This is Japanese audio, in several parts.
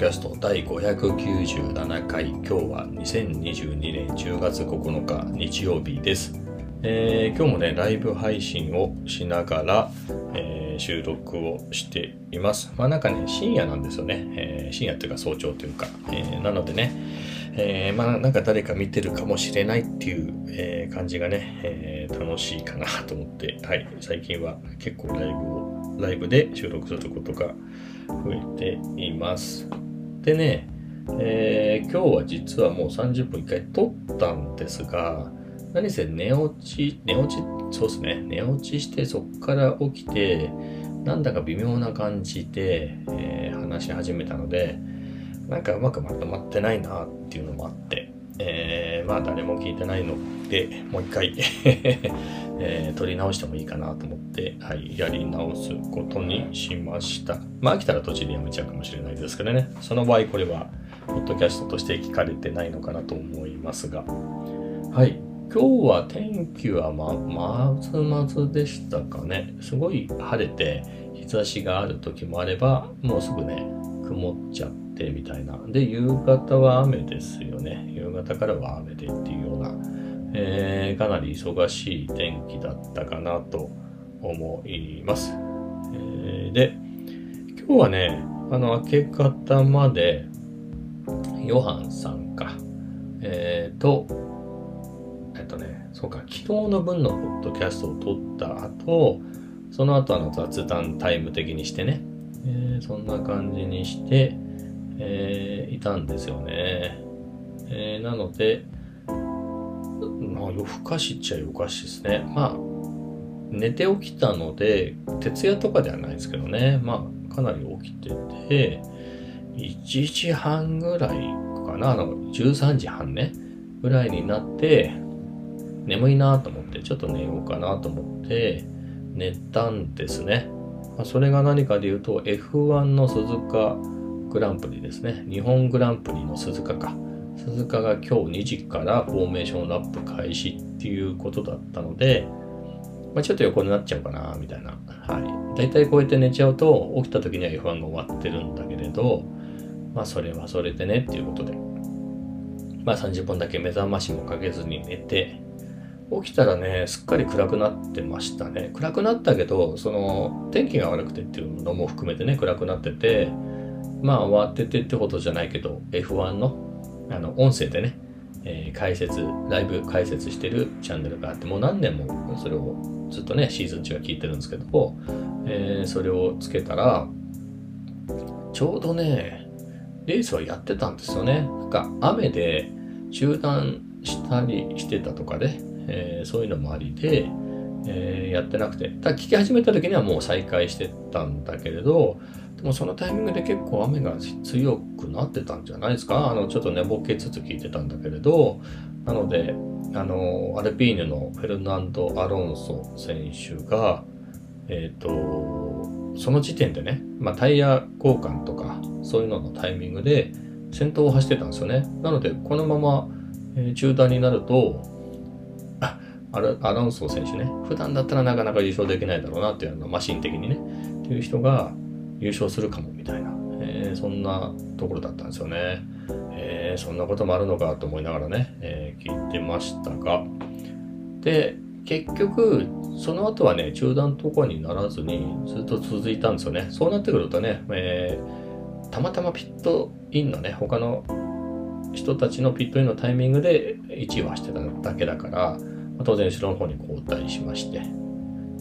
キャスト第597回。今日は2022年10月9日日曜日です、えー今日もねライブ配信をしながら、えー収録をしています。まあなんかね深夜なんですよね、えー深夜っていうか早朝というか、えなのでね、えまあなんか誰か見てるかもしれないっていう、え感じがね、え楽しいかなと思って。はい。最近は結構ライブをライブで収録することが増えています。でね、えー今日は実はもう30分1回撮ったんですが、何せ寝落ち、寝落ち、そうですね、寝落ちしてそこから起きて、なんだか微妙な感じで、えー話し始めたので、なんかうまくまとまってないなっていうのもあって、えーまあ誰も聞いてないので、もう一回、えー撮り直してもいいかなと思って、はい、やり直すことにしました。まあ飽きたら途中でやめちゃうかもしれないですけどね、その場合これは、ポッドキャストとして聞かれてないのかなと思いますが、はい、今日は天気はま、まずまずでしたかね。すごい晴れて、日差しがある時もあれば、もうすぐね、曇っちゃってみたいな。で、夕方は雨ですよね。夕方からは雨でっていうような、えーかなり忙しい天気だったかなと思います。えーで、今日はね、あの、明け方まで、ヨハンさんか、えーと、えっとね、そうか、昨日の分のポッドキャストを撮った後、その後あの雑談タイム的にしてね、えーそんな感じにして、えーいたんですよね。えーなので、まあ夜更かしっちゃ夜更かしですね。まあ、寝て起きたので、徹夜とかではないですけどね、まあ、かなり起きてて、1時半ぐらいかな、あの、13時半ね、ぐらいになって、眠いなと思って、ちょっと寝ようかなと思って、寝たんですね。まあそれが何かで言うと、F1 の鈴鹿グランプリですね。日本グランプリの鈴鹿か。鈴鹿が今日2時からフォーメーションラップ開始っていうことだったので、まあ、ちょっと横になっちゃうかな、みたいな。はい。だいたいこうやって寝ちゃうと、起きた時には F1 が終わってるんだけれど、まあ、それはそれでねっていうことで。まあ、30分だけ目覚ましもかけずに寝て、起きたらね、すっかり暗くなってましたね。暗くなったけど、その、天気が悪くてっていうのも含めてね、暗くなってて、まあ、終わっててってことじゃないけど、F1 の、あの、音声でね、えー解説、ライブ解説してるチャンネルがあって、もう何年もそれをずっとね、シーズン中は聞いてるんですけど、えーそれをつけたら、ちょうどね、レースはやってたんですよね。なんか雨で中断したりしてたとかで、えーそういうのもありで、えーやってなくて、ただ聞き始めた時にはもう再開してたんだけれど、でもそのタイミングで結構雨が強くなってたんじゃないですかあの、ちょっと寝ぼけつつ聞いてたんだけれど、なので、あの、アルピーヌのフェルナンド・アロンソ選手が、えっ、と、その時点でね、まあ、タイヤ交換とか、そういうののタイミングで先頭を走ってたんですよね。なので、このまま、えー中断になると、アラアロンソ選手ね、普段だったらなかなか優勝できないだろうなっていうのマシン的にね、っていう人が優勝するかもみたいな、えーそんなところだったんですよね。えーそんなこともあるのかと思いながらね、えー聞いてましたが、で、結局、その後はね、中断とかにならずにずっと続いたんですよね。そうなってくるとね、えーたまたまピットインのね、他の人たちのピットインのタイミングで1位を走ってただけだから、当然後ろの方に交代しまして、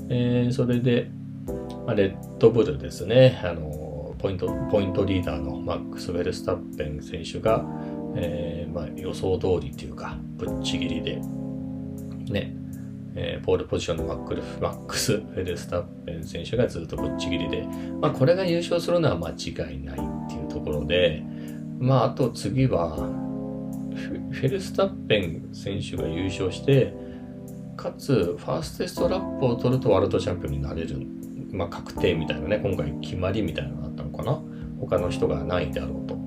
えーそれで、まあレッドブルですね、あのポイントポイントリーダーのマックス・フェルスタッペン選手が、えーまあ、予想通りというか、ぶっちぎりで、ね、えーポールポジションのマックルマックス・フェルスタッペン選手がずっとぶっちぎりで、まあ、これが優勝するのは間違いないっていうところで、まあ、あと次は、フェルスタッペン選手が優勝して、かつ、ファーステストラップを取るとワールドチャンピオンになれる、まあ、確定みたいなね、今回決まりみたいなのがあったのかな？他の人がないであろうと。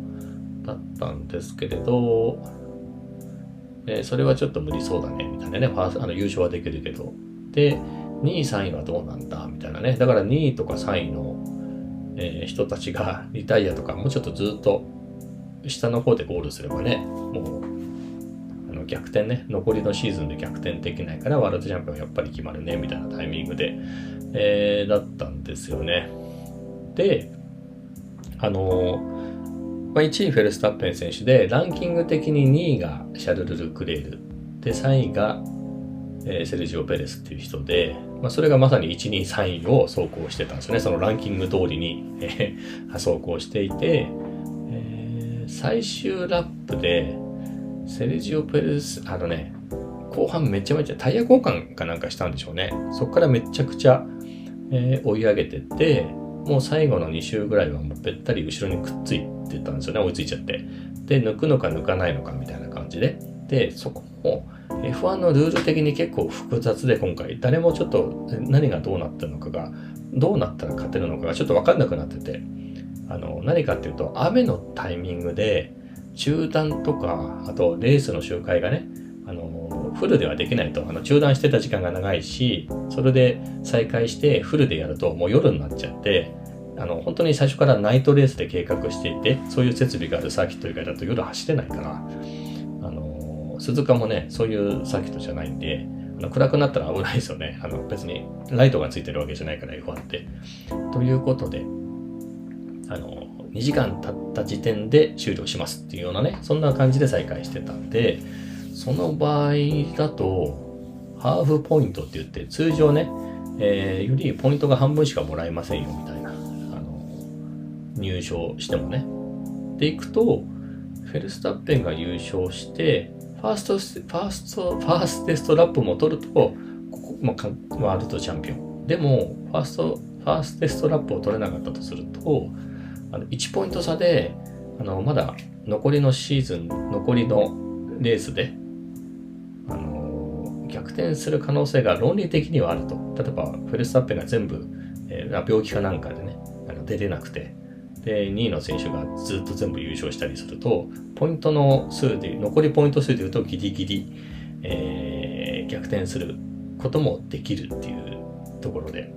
だったんですけれど、えそれはちょっと無理そうだね、みたいなね、ファースあの優勝はできるけど。で、2位、3位はどうなんだ、みたいなね。だから2位とか3位の、えー人たちがリタイアとかもうちょっとずっと下の方でゴールすればね、もう、の逆転ね、残りのシーズンで逆転できないから、ワールドチャンピオンやっぱり決まるね、みたいなタイミングで、えー、だったんですよね。で、あのまあ、1位フェルスタッペン選手で、ランキング的に2位がシャルル・ル・クレール、で、3位が、えー、セルジオ・ペレスっていう人で、まあ、それがまさに1、2、3位を走行してたんですよね。そのランキング通りに、えー、走行していて、えー、最終ラップで、セルジオ・ペレス、あのね、後半めちゃめちゃタイヤ交換かなんかしたんでしょうね。そこからめちゃくちゃ、えー、追い上げてって、もう最後の2周ぐらいはもうべったり後ろにくっついてたんですよね。追いついちゃって。で、抜くのか抜かないのかみたいな感じで。で、そこも F1 のルール的に結構複雑で今回、誰もちょっと何がどうなってるのかが、どうなったら勝てるのかがちょっとわかんなくなってて、あの、何かっていうと、雨のタイミングで、中断とか、あとレースの周回がね、あの、フルではできないと、あの、中断してた時間が長いし、それで再開してフルでやるともう夜になっちゃって、あの、本当に最初からナイトレースで計画していて、そういう設備があるサーキット以外だと夜走れないから、あの、鈴鹿もね、そういうサーキットじゃないんで、あの暗くなったら危ないですよね。あの、別にライトがついてるわけじゃないから F1 って。ということで、あの、2時間経った時点で終了しますっていうようなね、そんな感じで再開してたんで、その場合だと、ハーフポイントって言って、通常ね、えー、よりポイントが半分しかもらえませんよみたいな、あの、入賞してもね。でいくと、フェルスタッペンが優勝して、ファースト、ファースト、ファーステストラップも取ると、ここ、まあ、ワールドチャンピオン。でも、ファースト、ファーステストラップを取れなかったとすると、あの1ポイント差で、あの、まだ残りのシーズン、残りのレースで、あの、逆転する可能性が論理的にはあると。例えば、フェルスタッペが全部、えー、病気かなんかでね、あの出れなくて、で、2位の選手がずっと全部優勝したりすると、ポイントの数で、残りポイント数で言うとギリギリ、えー、逆転することもできるっていうところで。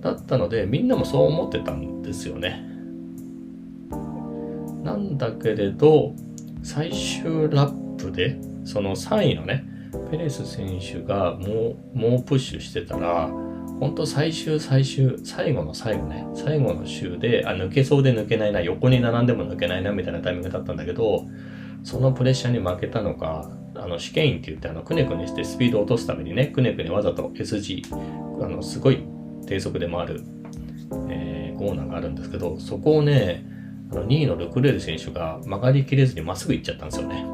だったので、みんなもそう思ってたんですよね。だけれど、最終ラップで、その3位のね、ペレス選手がもう、もうプッシュしてたら、本当最終最終、最後の最後ね、最後の週で、あ、抜けそうで抜けないな、横に並んでも抜けないな、みたいなタイミングだったんだけど、そのプレッシャーに負けたのか、あの、試験員って言って、あの、くねくねしてスピードを落とすためにね、くねくねわざと SG、あの、すごい低速で回る、えー、コーナーがあるんですけど、そこをね、あの2位のルクレール選手が曲がりきれずにまっすぐ行っちゃったんですよね。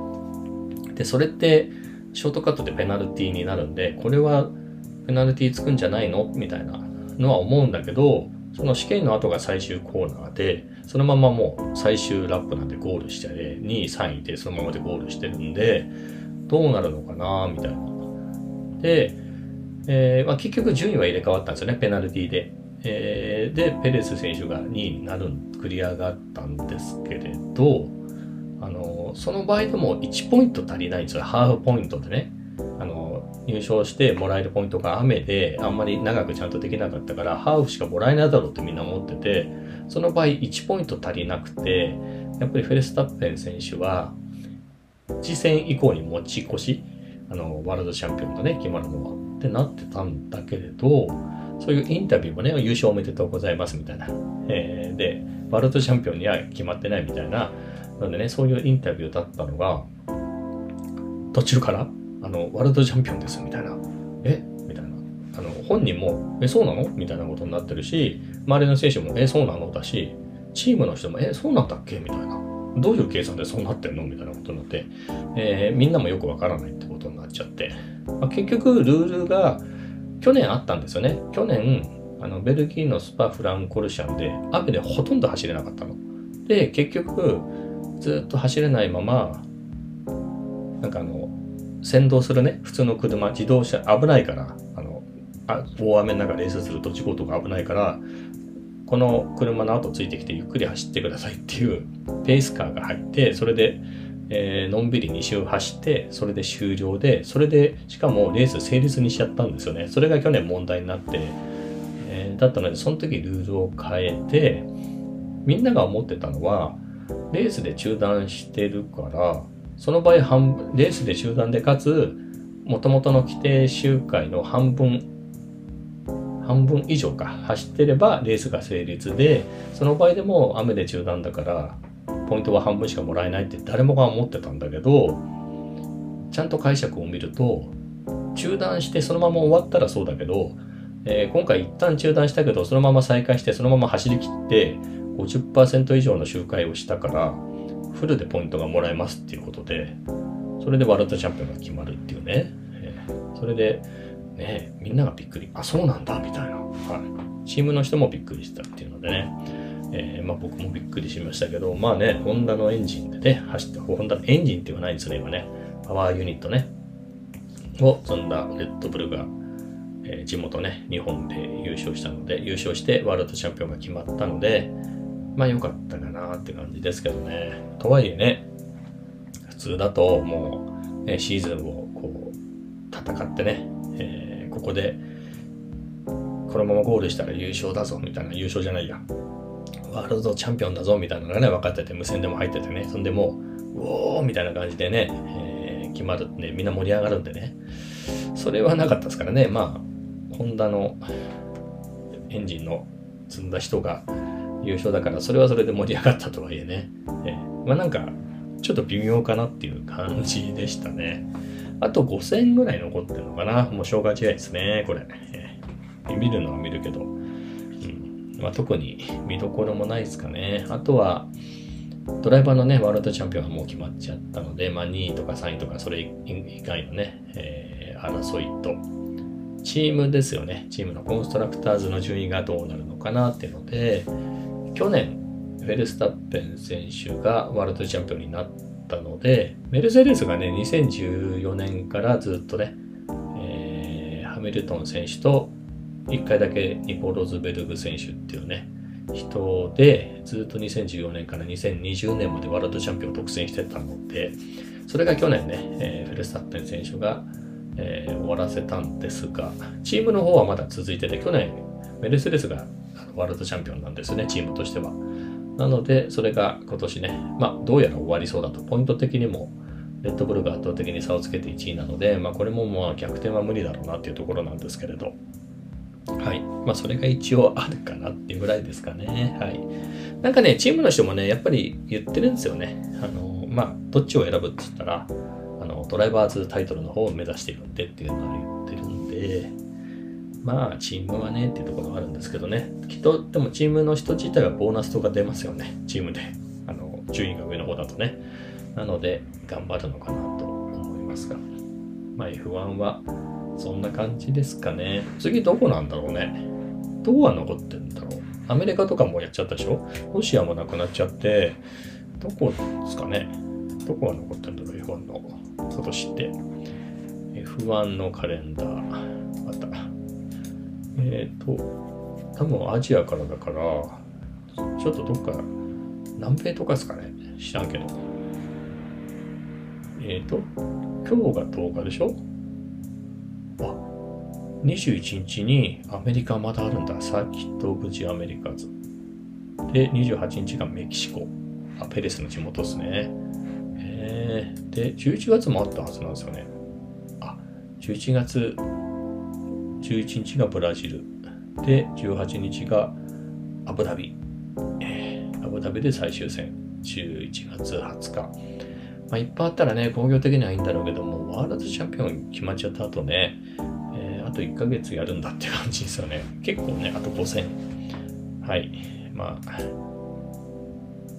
で、それってショートカットでペナルティーになるんで、これはペナルティーつくんじゃないの？みたいなのは思うんだけど、その試験の後が最終コーナーで、そのままもう最終ラップなんでゴールして、2位、3位でそのままでゴールしてるんで、どうなるのかなみたいな。で、えーまあ、結局順位は入れ替わったんですよね、ペナルティーで。えー、で、ペレス選手が2位になる、繰り上がったんですけれど、あの、その場合でも1ポイント足りないんですよ。ハーフポイントでね。あの、入賞してもらえるポイントが雨で、あんまり長くちゃんとできなかったから、ハーフしかもらえないだろうってみんな思ってて、その場合1ポイント足りなくて、やっぱりフェルスタッペン選手は、次戦以降に持ち越し、あの、ワールドチャンピオンがね、決まるのはってなってたんだけれど、そういうインタビューもね、優勝おめでとうございますみたいな。えー、で、ワールドチャンピオンには決まってないみたいな。なんでね、そういうインタビューだったのが、途中から、あの、ワールドチャンピオンですみたいな。え？みたいな。あの、本人も、え、そうなの？みたいなことになってるし、周りの選手も、え、そうなの？だし、チームの人も、え、そうなんだっけ？みたいな。どういう計算でそうなってんの？みたいなことになって、えー、みんなもよくわからないってことになっちゃって、まあ、結局ルールが去年あったんですよね。去年、あのベルギーのスパ・フランコルシャンで雨でほとんど走れなかったの。で、結局、ずっと走れないまま、なんかあの、先導するね、普通の車、自動車、危ないから、あの、あ大雨の中レースすると事故とか危ないから、この車の後ついてきてゆっくり走ってくださいっていうペースカーが入って、それでえー、のんびり2周走って、それで終了で、それで、しかもレース成立にしちゃったんですよね。それが去年問題になって、えー、だったので、その時ルールを変えて、みんなが思ってたのは、レースで中断してるからその場合半レースで中断でかつもともとの規定周回の半分半分以上か走ってればレースが成立でその場合でも雨で中断だからポイントは半分しかもらえないって誰もが思ってたんだけどちゃんと解釈を見ると中断してそのまま終わったらそうだけど、えー、今回一旦中断したけどそのまま再開してそのまま走りきって50%以上の周回をしたからフルでポイントがもらえますっていうことでそれでワールドチャンピオンが決まるっていうね、えー、それでねみんながびっくり。あそうなんだみたいな、はい、チームの人もびっくりしたっていうのでね。えー、まあ、僕もびっくりしましたけど、まあね、ホンダのエンジンでね、走って、ホンダのエンジンっていうのはないんですね、今ね。パワーユニットね。を積んだレッドブルが、えー、地元ね、日本で優勝したので、優勝してワールドチャンピオンが決まったので、まあ良かったかなって感じですけどね。とはいえね、普通だともう、ね、シーズンをこう、戦ってね、えー、ここで、このままゴールしたら優勝だぞみたいな、優勝じゃないや。ワールドチャンピオンだぞみたいなのがね、分かってて、無線でも入っててね、そんでもう、うおーみたいな感じでね、えー、決まるんで、みんな盛り上がるんでね、それはなかったですからね、まあ、ホンダのエンジンの積んだ人が優勝だから、それはそれで盛り上がったとはいえね、えー、まあなんか、ちょっと微妙かなっていう感じでしたね。あと5000ぐらい残ってるのかな。もう消化試合ですね、これ。えー、見るのは見るけど、まあ、特に見どころもないですかね。あとは、ドライバーのね、ワールドチャンピオンはもう決まっちゃったので、まあ、2位とか3位とかそれ以外のね、えー、争いと、チームですよね。チームのコンストラクターズの順位がどうなるのかなっていうので、去年、フェルスタッペン選手がワールドチャンピオンになったので、メルセデスがね、2014年からずっとね、えー、ハミルトン選手と1回だけニコ・ロズベルグ選手っていうね、人でずっと2014年から2020年までワールドチャンピオンを独占してたので、それが去年ね、えー、フェルスタッペン選手が、えー、終わらせたんですが、チームの方はまだ続いてて、去年メルセデスがワールドチャンピオンなんですね、チームとしては。なので、それが今年ね、まあ、どうやら終わりそうだと、ポイント的にも、レッドブルが圧倒的に差をつけて1位なので、まあ、これもまあ逆転は無理だろうなっていうところなんですけれど、はい。まあ、それが一応あるかなっていうぐらいですかね。はい。なんかね、チームの人もね、やっぱり言ってるんですよね。あの、まあ、どっちを選ぶって言ったら、あの、ドライバーズタイトルの方を目指してるんでっていうのは言ってるんで、まあ、チームはねっていうところがあるんですけどね。きっと、でもチームの人自体はボーナスとか出ますよね。チームで。あの、順位が上の方だとね。なので、頑張るのかなと思いますが。まあ、F1 は、そんな感じですかね。次どこなんだろうね。どこが残ってんだろう。アメリカとかもやっちゃったでしょロシアもなくなっちゃって、どこですかね。どこが残ってんだろう F1 の今年って。F1 のカレンダー。また。えっ、ー、と、多分アジアからだから、ちょっとどっか、南米とかですかね。知らんけど。えっ、ー、と、今日が10日でしょ、21日にアメリカまだあるんだ。サーキット・オブ・ジ・アメリカズ。で、28日がメキシコ。あ、ペレスの地元ですね。えー、で、11月もあったはずなんですよね。あ、11月11日がブラジル。で、18日がアブダビ。えー、アブダビで最終戦。11月20日。まあ、いっぱいあったらね、工業的にはいいんだろうけども、ワールドチャンピオン決まっちゃった後ね、と1ヶ月やるんだって感じですよね。結構ね、あと5000。はい。まあ、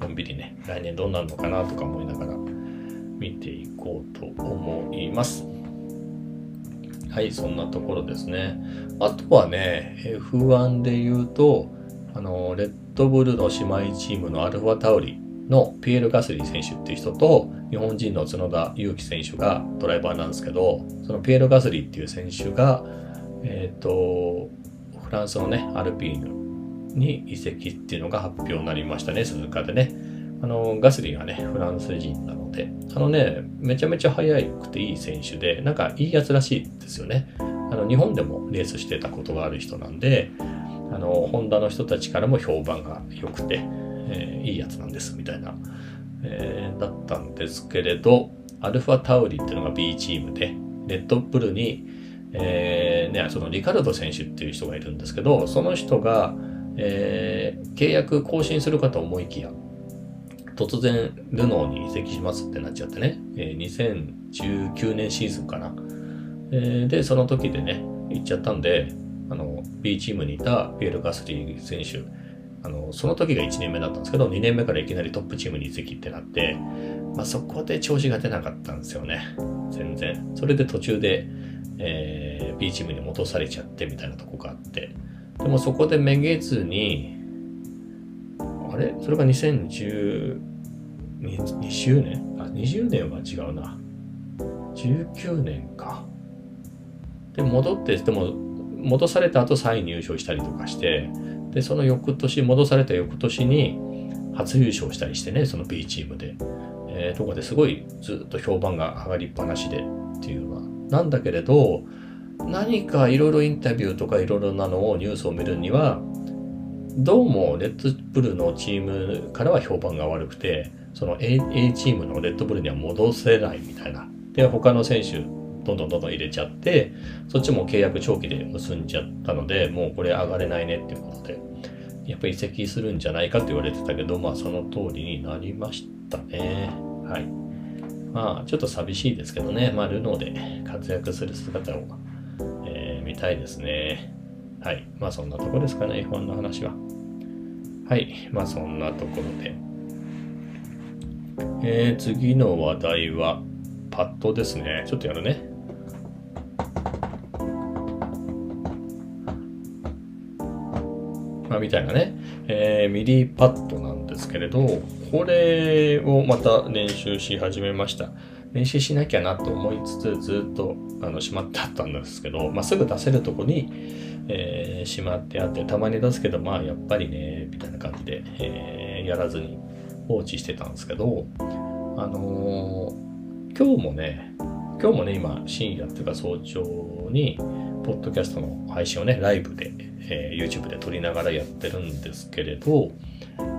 のんびりね、来年どうなるのかなとか思いながら見ていこうと思います。はい、そんなところですね。あとはね、F1 で言うと、あの、レッドブルの姉妹チームのアルファタウリのピエール・ガスリー選手っていう人と、日本人の角田祐希選手がドライバーなんですけど、そのピエール・ガスリーっていう選手が、えっ、ー、と、フランスのね、アルピーヌに移籍っていうのが発表になりましたね、鈴鹿でね。あの、ガスリーがね、フランス人なので、あのね、めちゃめちゃ速くていい選手で、なんかいいやつらしいですよね。あの、日本でもレースしてたことがある人なんで、あの、ホンダの人たちからも評判が良くて、えー、いいやつなんです、みたいなえー、だったんですけれど、アルファタウリっていうのが B チームで、レッドブルに、えー、ね、そのリカルド選手っていう人がいるんですけど、その人が、えー、契約更新するかと思いきや、突然ルノーに移籍しますってなっちゃってね、えー、2019年シーズンかな。えー、で、その時でね、行っちゃったんで、あの、B チームにいたピエール・ガスリー選手、あの、その時が1年目だったんですけど、2年目からいきなりトップチームに移籍ってなって、まあ、そこで調子が出なかったんですよね。全然。それで途中で、えー、B チームに戻されちゃってみたいなとこがあって。でもそこでめげずに、あれ？それが2010、20年？あ、20年は違うな。19年か。で、戻って、でも、戻された後3位入賞したりとかして、で、その翌年、戻された翌年に初優勝したりしてね、その B チームで。えー、とかですごいずっと評判が上がりっぱなしでっていうのは。なんだけれど、何かいろいろインタビューとかいろいろなのをニュースを見るには、どうもレッドブルのチームからは評判が悪くて、その A, A チームのレッドブルには戻せないみたいな。で、他の選手、どんどんどんどん入れちゃって、そっちも契約長期で結んじゃったので、もうこれ上がれないねっていうことで、やっぱり移籍するんじゃないかって言われてたけど、まあその通りになりましたね。はい。まあちょっと寂しいですけどね、まあルノーで活躍する姿を、えー、見たいですね。はい。まあそんなとこですかね、F1 の話は。はい。まあそんなところで。えー、次の話題は、パッドですね。ちょっとやるね。まあ、みたいなね、えー、ミリパッドなんですけれど、これをまた練習し始めました。練習しなきゃなと思いつつ、ずっとあのしまってあったんですけど、まあ、すぐ出せるとこに、えー、しまってあって、たまに出すけど、まあやっぱりね、みたいな感じで、えー、やらずに放置してたんですけど、あのー、今日もね、今日もね、今、深夜っていうか早朝に、ポッドキャストの配信をね、ライブで、えー、YouTube で撮りながらやってるんですけれど、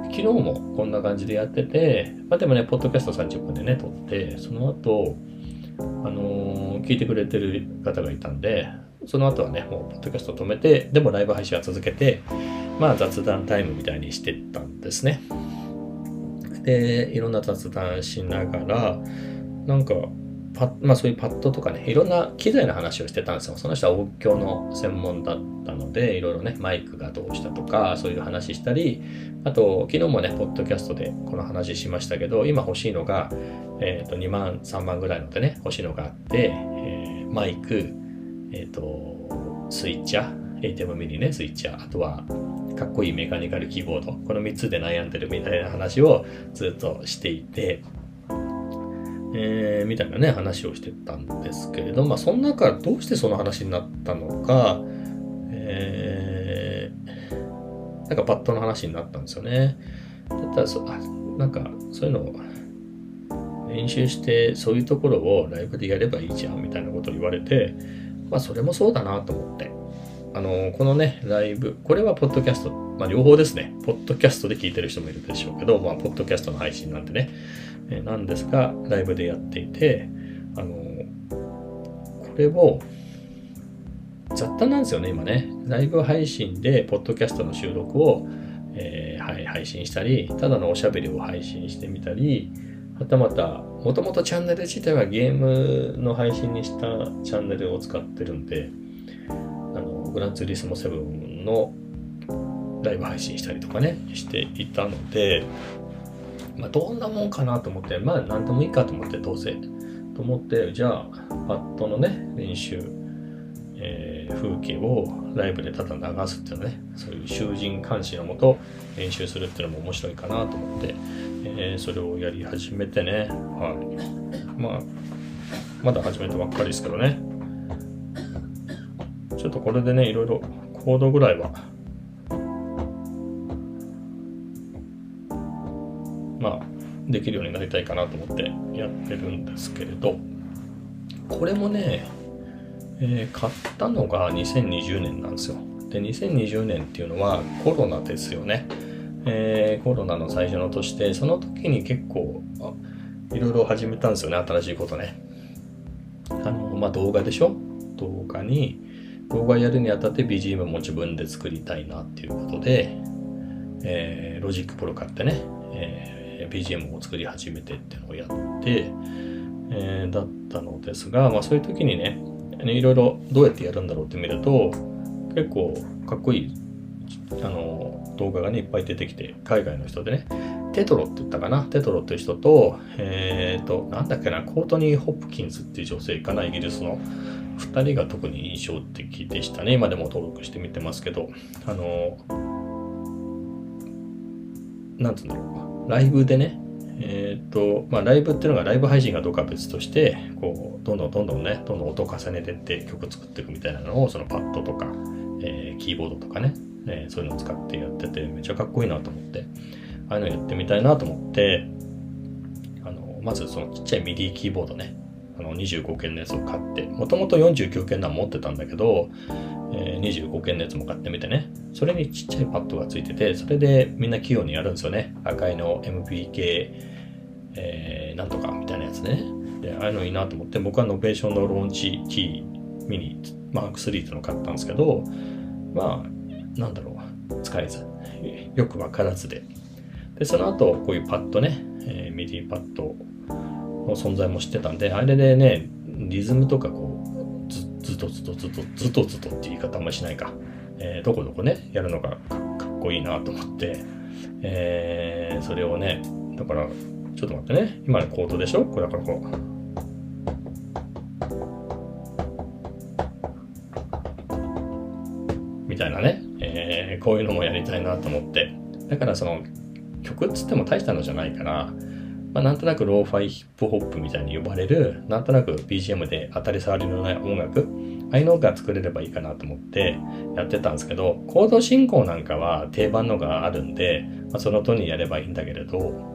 昨日もこんな感じでやってて、まあでもね、ポッドキャスト30分でね、撮って、その後、あのー、聞いてくれてる方がいたんで、その後はね、もうポッドキャスト止めて、でもライブ配信は続けて、まあ雑談タイムみたいにしてったんですね。で、いろんな雑談しながら、なんか、パまあそういうパッドとかね、いろんな機材の話をしてたんですよ。その人は音響の専門だったので、いろいろね、マイクがどうしたとか、そういう話したり、あと、昨日もね、ポッドキャストでこの話しましたけど、今欲しいのが、え、ー、と、2万、3万ぐらいのでね、欲しいのがあって、えー、マイク、えっ、ー、と、スイッチャー、ATEM ミニね、スイッチャー、あとは、かっこいいメカニカルキーボード、この3つで悩んでるみたいな話をずっとしていて、えー、みたいなね、話をしてたんですけれど、まあ、その中、どうしてその話になったのか、えー、なんかパッドの話になったんですよね。だったらそ、あ、なんか、そういうのを練習して、そういうところをライブでやればいいじゃん、みたいなことを言われて、まあ、それもそうだなと思って。あの、このね、ライブ、これはポッドキャスト、まあ、両方ですね。ポッドキャストで聞いてる人もいるでしょうけど、まあ、ポッドキャストの配信なんでね、えなんですが、ライブでやっていて、あの、これを、雑多なんですよね、今ね。ライブ配信で、ポッドキャストの収録を、えー、はい、配信したり、ただのおしゃべりを配信してみたり、はたまた、もともとチャンネル自体はゲームの配信にしたチャンネルを使ってるんで、グランツーリスモ7のライブ配信したりとかね、していたので、まあ、どんなもんかなと思って、まあ、なんでもいいかと思って、どうせ。と思って、じゃあ、パッドのね、練習、えー、風景をライブでただ流すっていうのね、そういう囚人監視のもと練習するっていうのも面白いかなと思って、えー、それをやり始めてね、はい。まあ、まだ始めたばっかりですけどね。ちょっとこれでね、いろいろコードぐらいはまあ、できるようになりたいかなと思ってやってるんですけれど、これもね、えー、買ったのが2020年なんですよ。で、2020年っていうのはコロナですよね。えー、コロナの最初の年で、その時に結構、いろいろ始めたんですよね、新しいことね。あの、まあ、動画でしょ？動画に、動画やるにあたって BGM も自分で作りたいなっていうことで、えー、 Logic Pro 買ってね、えー、BGM を作り始めてっていうのをやって、えー、だったのですが、まあそういう時にね、いろいろどうやってやるんだろうって見ると、結構かっこいいあの動画がねいっぱい出てきて海外の人でねテトロって言ったかな？テトロっていう人とえっ、ー、となんだっけな？コートニー・ホップキンズっていう女性かなイギリスの。2人が特に印象的でしたね。今でも登録してみてますけど。あのなんつうんだろう。ライブでねえっ、ー、とまあライブっていうのがライブ配信がどうか別としてこうどんどんどんどんねどんどん音を重ねてって曲作っていくみたいなのをそのパッドとか、えー、キーボードとかねえー、そういうのを使ってやっててめっちゃかっこいいなと思って。ああいうのやってみたいなと思ってあのまずそのちっちゃいミディキーボードね。あの25件のやつを買ってもともと49件なん持ってたんだけど、えー、25鍵のやつも買ってみてね。それにちっちゃいパッドがついててそれでみんな器用にやるんですよね。赤いの MPK、えー、なんとかみたいなやつね。でああいうのいいなと思って僕は Novation の Launchkey Mini Mark 3っていうのを買ったんですけどまあなんだろう、使えず、よくわからずで。で、その後、こういうパッドね、えー、 MIDI パッドの存在も知ってたんで、あれでね、リズムとかこう、ずっとずっとずっとずっとずっとって言い方あんましないか、えー、どこどこね、やるのがかっこいいなと思って、えー、それをね、だから、ちょっと待ってね、今のコードでしょ？これだからこう、みたいなね、えー、こういうのもやりたいなと思って。だからその曲っつっても大したのじゃないから、まあ、なんとなくローファイヒップホップみたいに呼ばれる、なんとなく BGM で当たり障りのない音楽、ああいうのが作れればいいかなと思ってやってたんですけど、コード進行なんかは定番のがあるんで、まあ、その通りにやればいいんだけれど、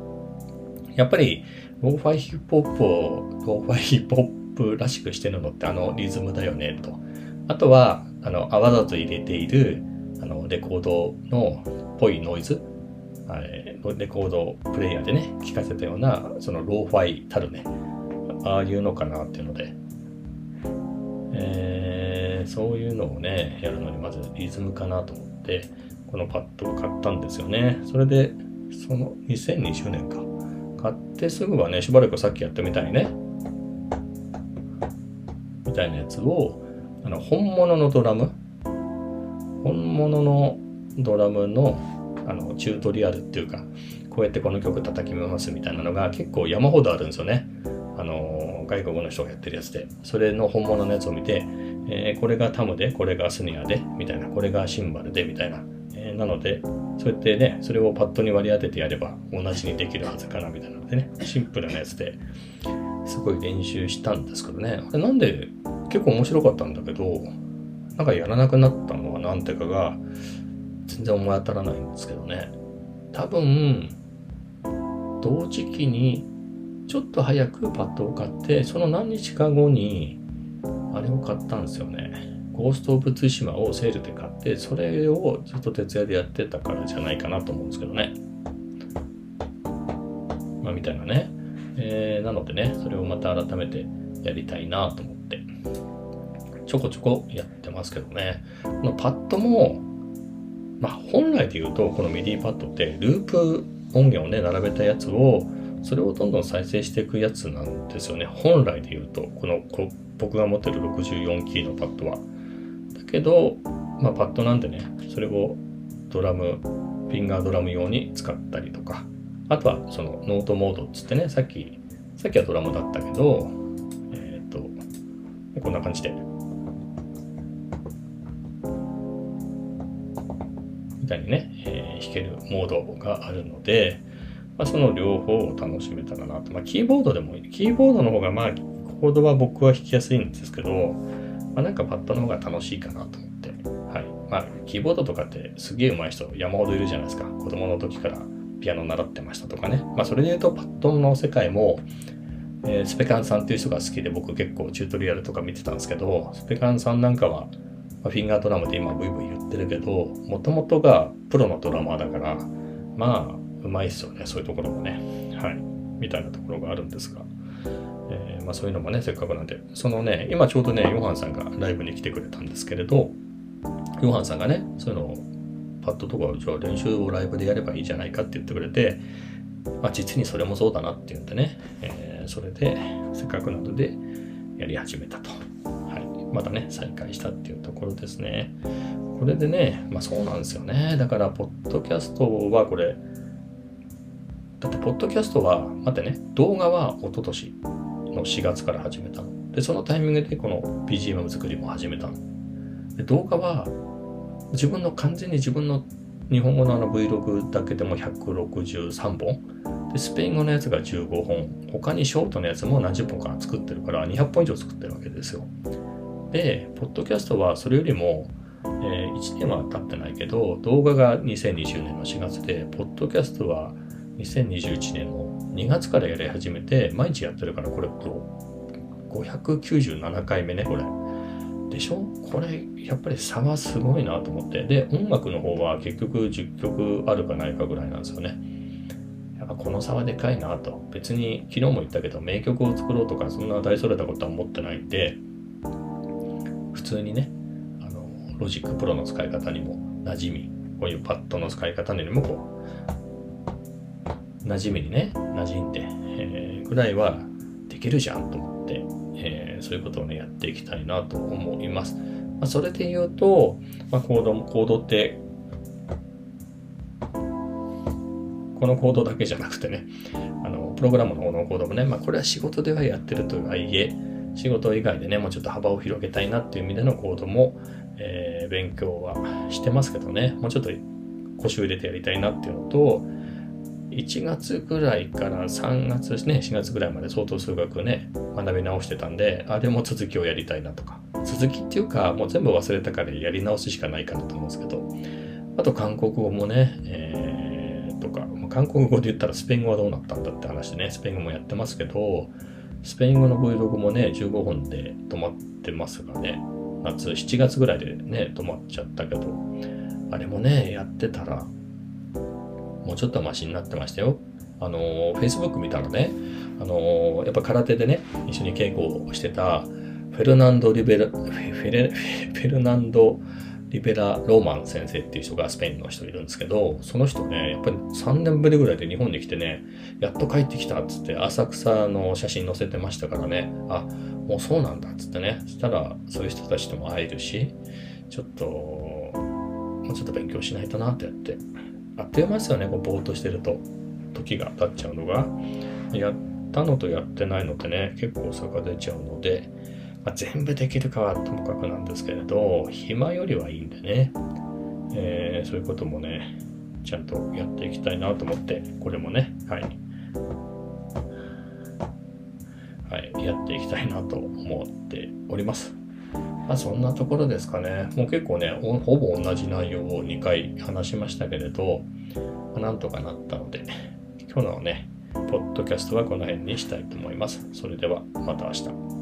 やっぱりローファイヒップホップをローファイヒップホップらしくしてるのってあのリズムだよねと。あとは、あの、わざと入れている、あの、レコードのっぽいノイズ、レコードプレイヤーでね、聞かせたような、そのローファイたるね、ああいうのかなっていうので、えー、そういうのをね、やるのにまずリズムかなと思って、このパッドを買ったんですよね。それで、その2020年か。買ってすぐはね、しばらくさっきやってみたいね。みたいなやつを、あの本物のドラム本物のドラムのあのチュートリアルっていうかこうやってこの曲叩きますみたいなのが結構山ほどあるんですよね。あの外国の人がやってるやつで。それの本物のやつを見て、えー、これがタムでこれがスネアでみたいな。これがシンバルでみたいな、えー、なのでそうやってねそれをパッドに割り当ててやれば同じにできるはずかなみたいなのでね。シンプルなやつですごい練習したんですけどね。あれなんで結構面白かったんだけど、なんかやらなくなったのは何ていうかが、全然思い当たらないんですけどね。多分、同時期にちょっと早くパッドを買って、その何日か後に、あれを買ったんですよね。ゴースト・オブ・ツシマをセールで買って、それをずっと徹夜でやってたからじゃないかなと思うんですけどね。まあ、みたいなね。えー、なのでね、それをまた改めてやりたいなと思って、ちょこちょこやってますけどね。このパッドも、まあ本来で言うと、この MIDI パッドってループ音源をね、並べたやつを、それをどんどん再生していくやつなんですよね。本来で言うと、このこ僕が持ってる64キーのパッドは。だけど、まあパッドなんでね、それをドラム、フィンガードラム用に使ったりとか、あとはそのノートモードっつってね、さっき、さっきはドラムだったけど、えっ、ー、と、こんな感じでみたいにね、えー、弾けるモードがあるので、まあ、その両方を楽しめたらなと。まあ、キーボードでもいい。キーボードの方が、まあ、コードは僕は弾きやすいんですけど、まあ、なんかパッドの方が楽しいかなと思って。はい。まあ、キーボードとかってすげえ上手い人山ほどいるじゃないですか。子供の時からピアノ習ってましたとかね。まあ、それで言うとパッドの世界も、えー、スペカンさんっていう人が好きで僕結構チュートリアルとか見てたんですけど、スペカンさんなんかは、フィンガードラムで今ブイブイ言ってるけど、もともとがプロのドラマーだから、まあ、うまいっすよね、そういうところもね。はい。みたいなところがあるんですが。えー、まあ、そういうのもね、せっかくなんで。そのね、今ちょうどね、ヨハンさんがライブに来てくれたんですけれど、ヨハンさんがね、そういうのをパッドとかじゃあ練習をライブでやればいいじゃないかって言ってくれて、まあ、実にそれもそうだなっていうんでね、えー、それでせっかくなのでやり始めたと。またね、再開したっていうところですね。これでね、まあそうなんですよね。だから、ポッドキャストはこれ、だって、ポッドキャストは、待ってね、動画は一昨年の4月から始めたの。で、そのタイミングでこの BGM 作りも始めたの。で、動画は、自分の完全に自分の日本語のあの Vlog だけでも163本でスペイン語のやつが15本他にショートのやつも何十本か作ってるから200本以上作ってるわけですよでポッドキャストはそれよりも、えー、1年は経ってないけど動画が2020年の4月でポッドキャストは2021年の2月からやり始めて毎日やってるからこれ597回目ねこれ。でしょ？これやっぱり差がすごいなと思って。で音楽の方は結局10曲あるかないかぐらいなんですよね。やっぱこの差はでかいなと。別に昨日も言ったけど名曲を作ろうとかそんな大それたことは思ってないんで普通にねあの Logic Pro の使い方にも馴染みこういうパッドの使い方にもこう馴染みにね馴染んで、えー、ぐらいはできるじゃんと思ってえー、そういうことをね、やっていきたいなと思います。まあ、それで言うと、まあ、コード、コードって、このコードだけじゃなくてね、あの、プログラムの方のコードもね、まあ、これは仕事ではやってるとはいえ、仕事以外でね、もうちょっと幅を広げたいなっていう意味でのコードも、えー、勉強はしてますけどね、もうちょっと腰を入れてやりたいなっていうのと、1月ぐらいから3月ですね、4月ぐらいまで相当数学ね、学び直してたんで、あれも続きをやりたいなとか。続きっていうか、もう全部忘れたからやり直すしかないかなと思うんですけど、あと韓国語もね、えー、とか、韓国語で言ったらスペイン語はどうなったんだって話でね、スペイン語もやってますけど、スペイン語の Vlog もね、15本で止まってますがね、夏、7月ぐらいでね、止まっちゃったけど、あれもね、やってたら、もうちょっとマシになってましたよ。あの、Facebook 見たらね、あの、やっぱ空手でね、一緒に稽古をしてた、フェルナンド・リベラ、フェレ、フェルナンド・リベラ・ローマン先生っていう人がスペインの人いるんですけど、その人ね、やっぱり3年ぶりぐらいで日本に来てね、やっと帰ってきたっつって浅草の写真載せてましたからね、あ、もうそうなんだっつってね、そしたらそういう人たちとも会えるし、ちょっと、もうちょっと勉強しないとなってやってあっという間ですよね、こうぼーっとしてると。時が経っちゃうのが。やったのとやってないのってね、結構差が出ちゃうので、まあ、全部できるかはともかくなんですけれど、暇よりはいいんでね、えー、そういうこともね、ちゃんとやっていきたいなと思って、これもね、はい。はい、やっていきたいなと思っております。まあそんなところですかね。もう結構ね、ほぼ同じ内容を2回話しましたけれど、まあ、なんとかなったので、今日のね、ポッドキャストはこの辺にしたいと思います。それではまた明日。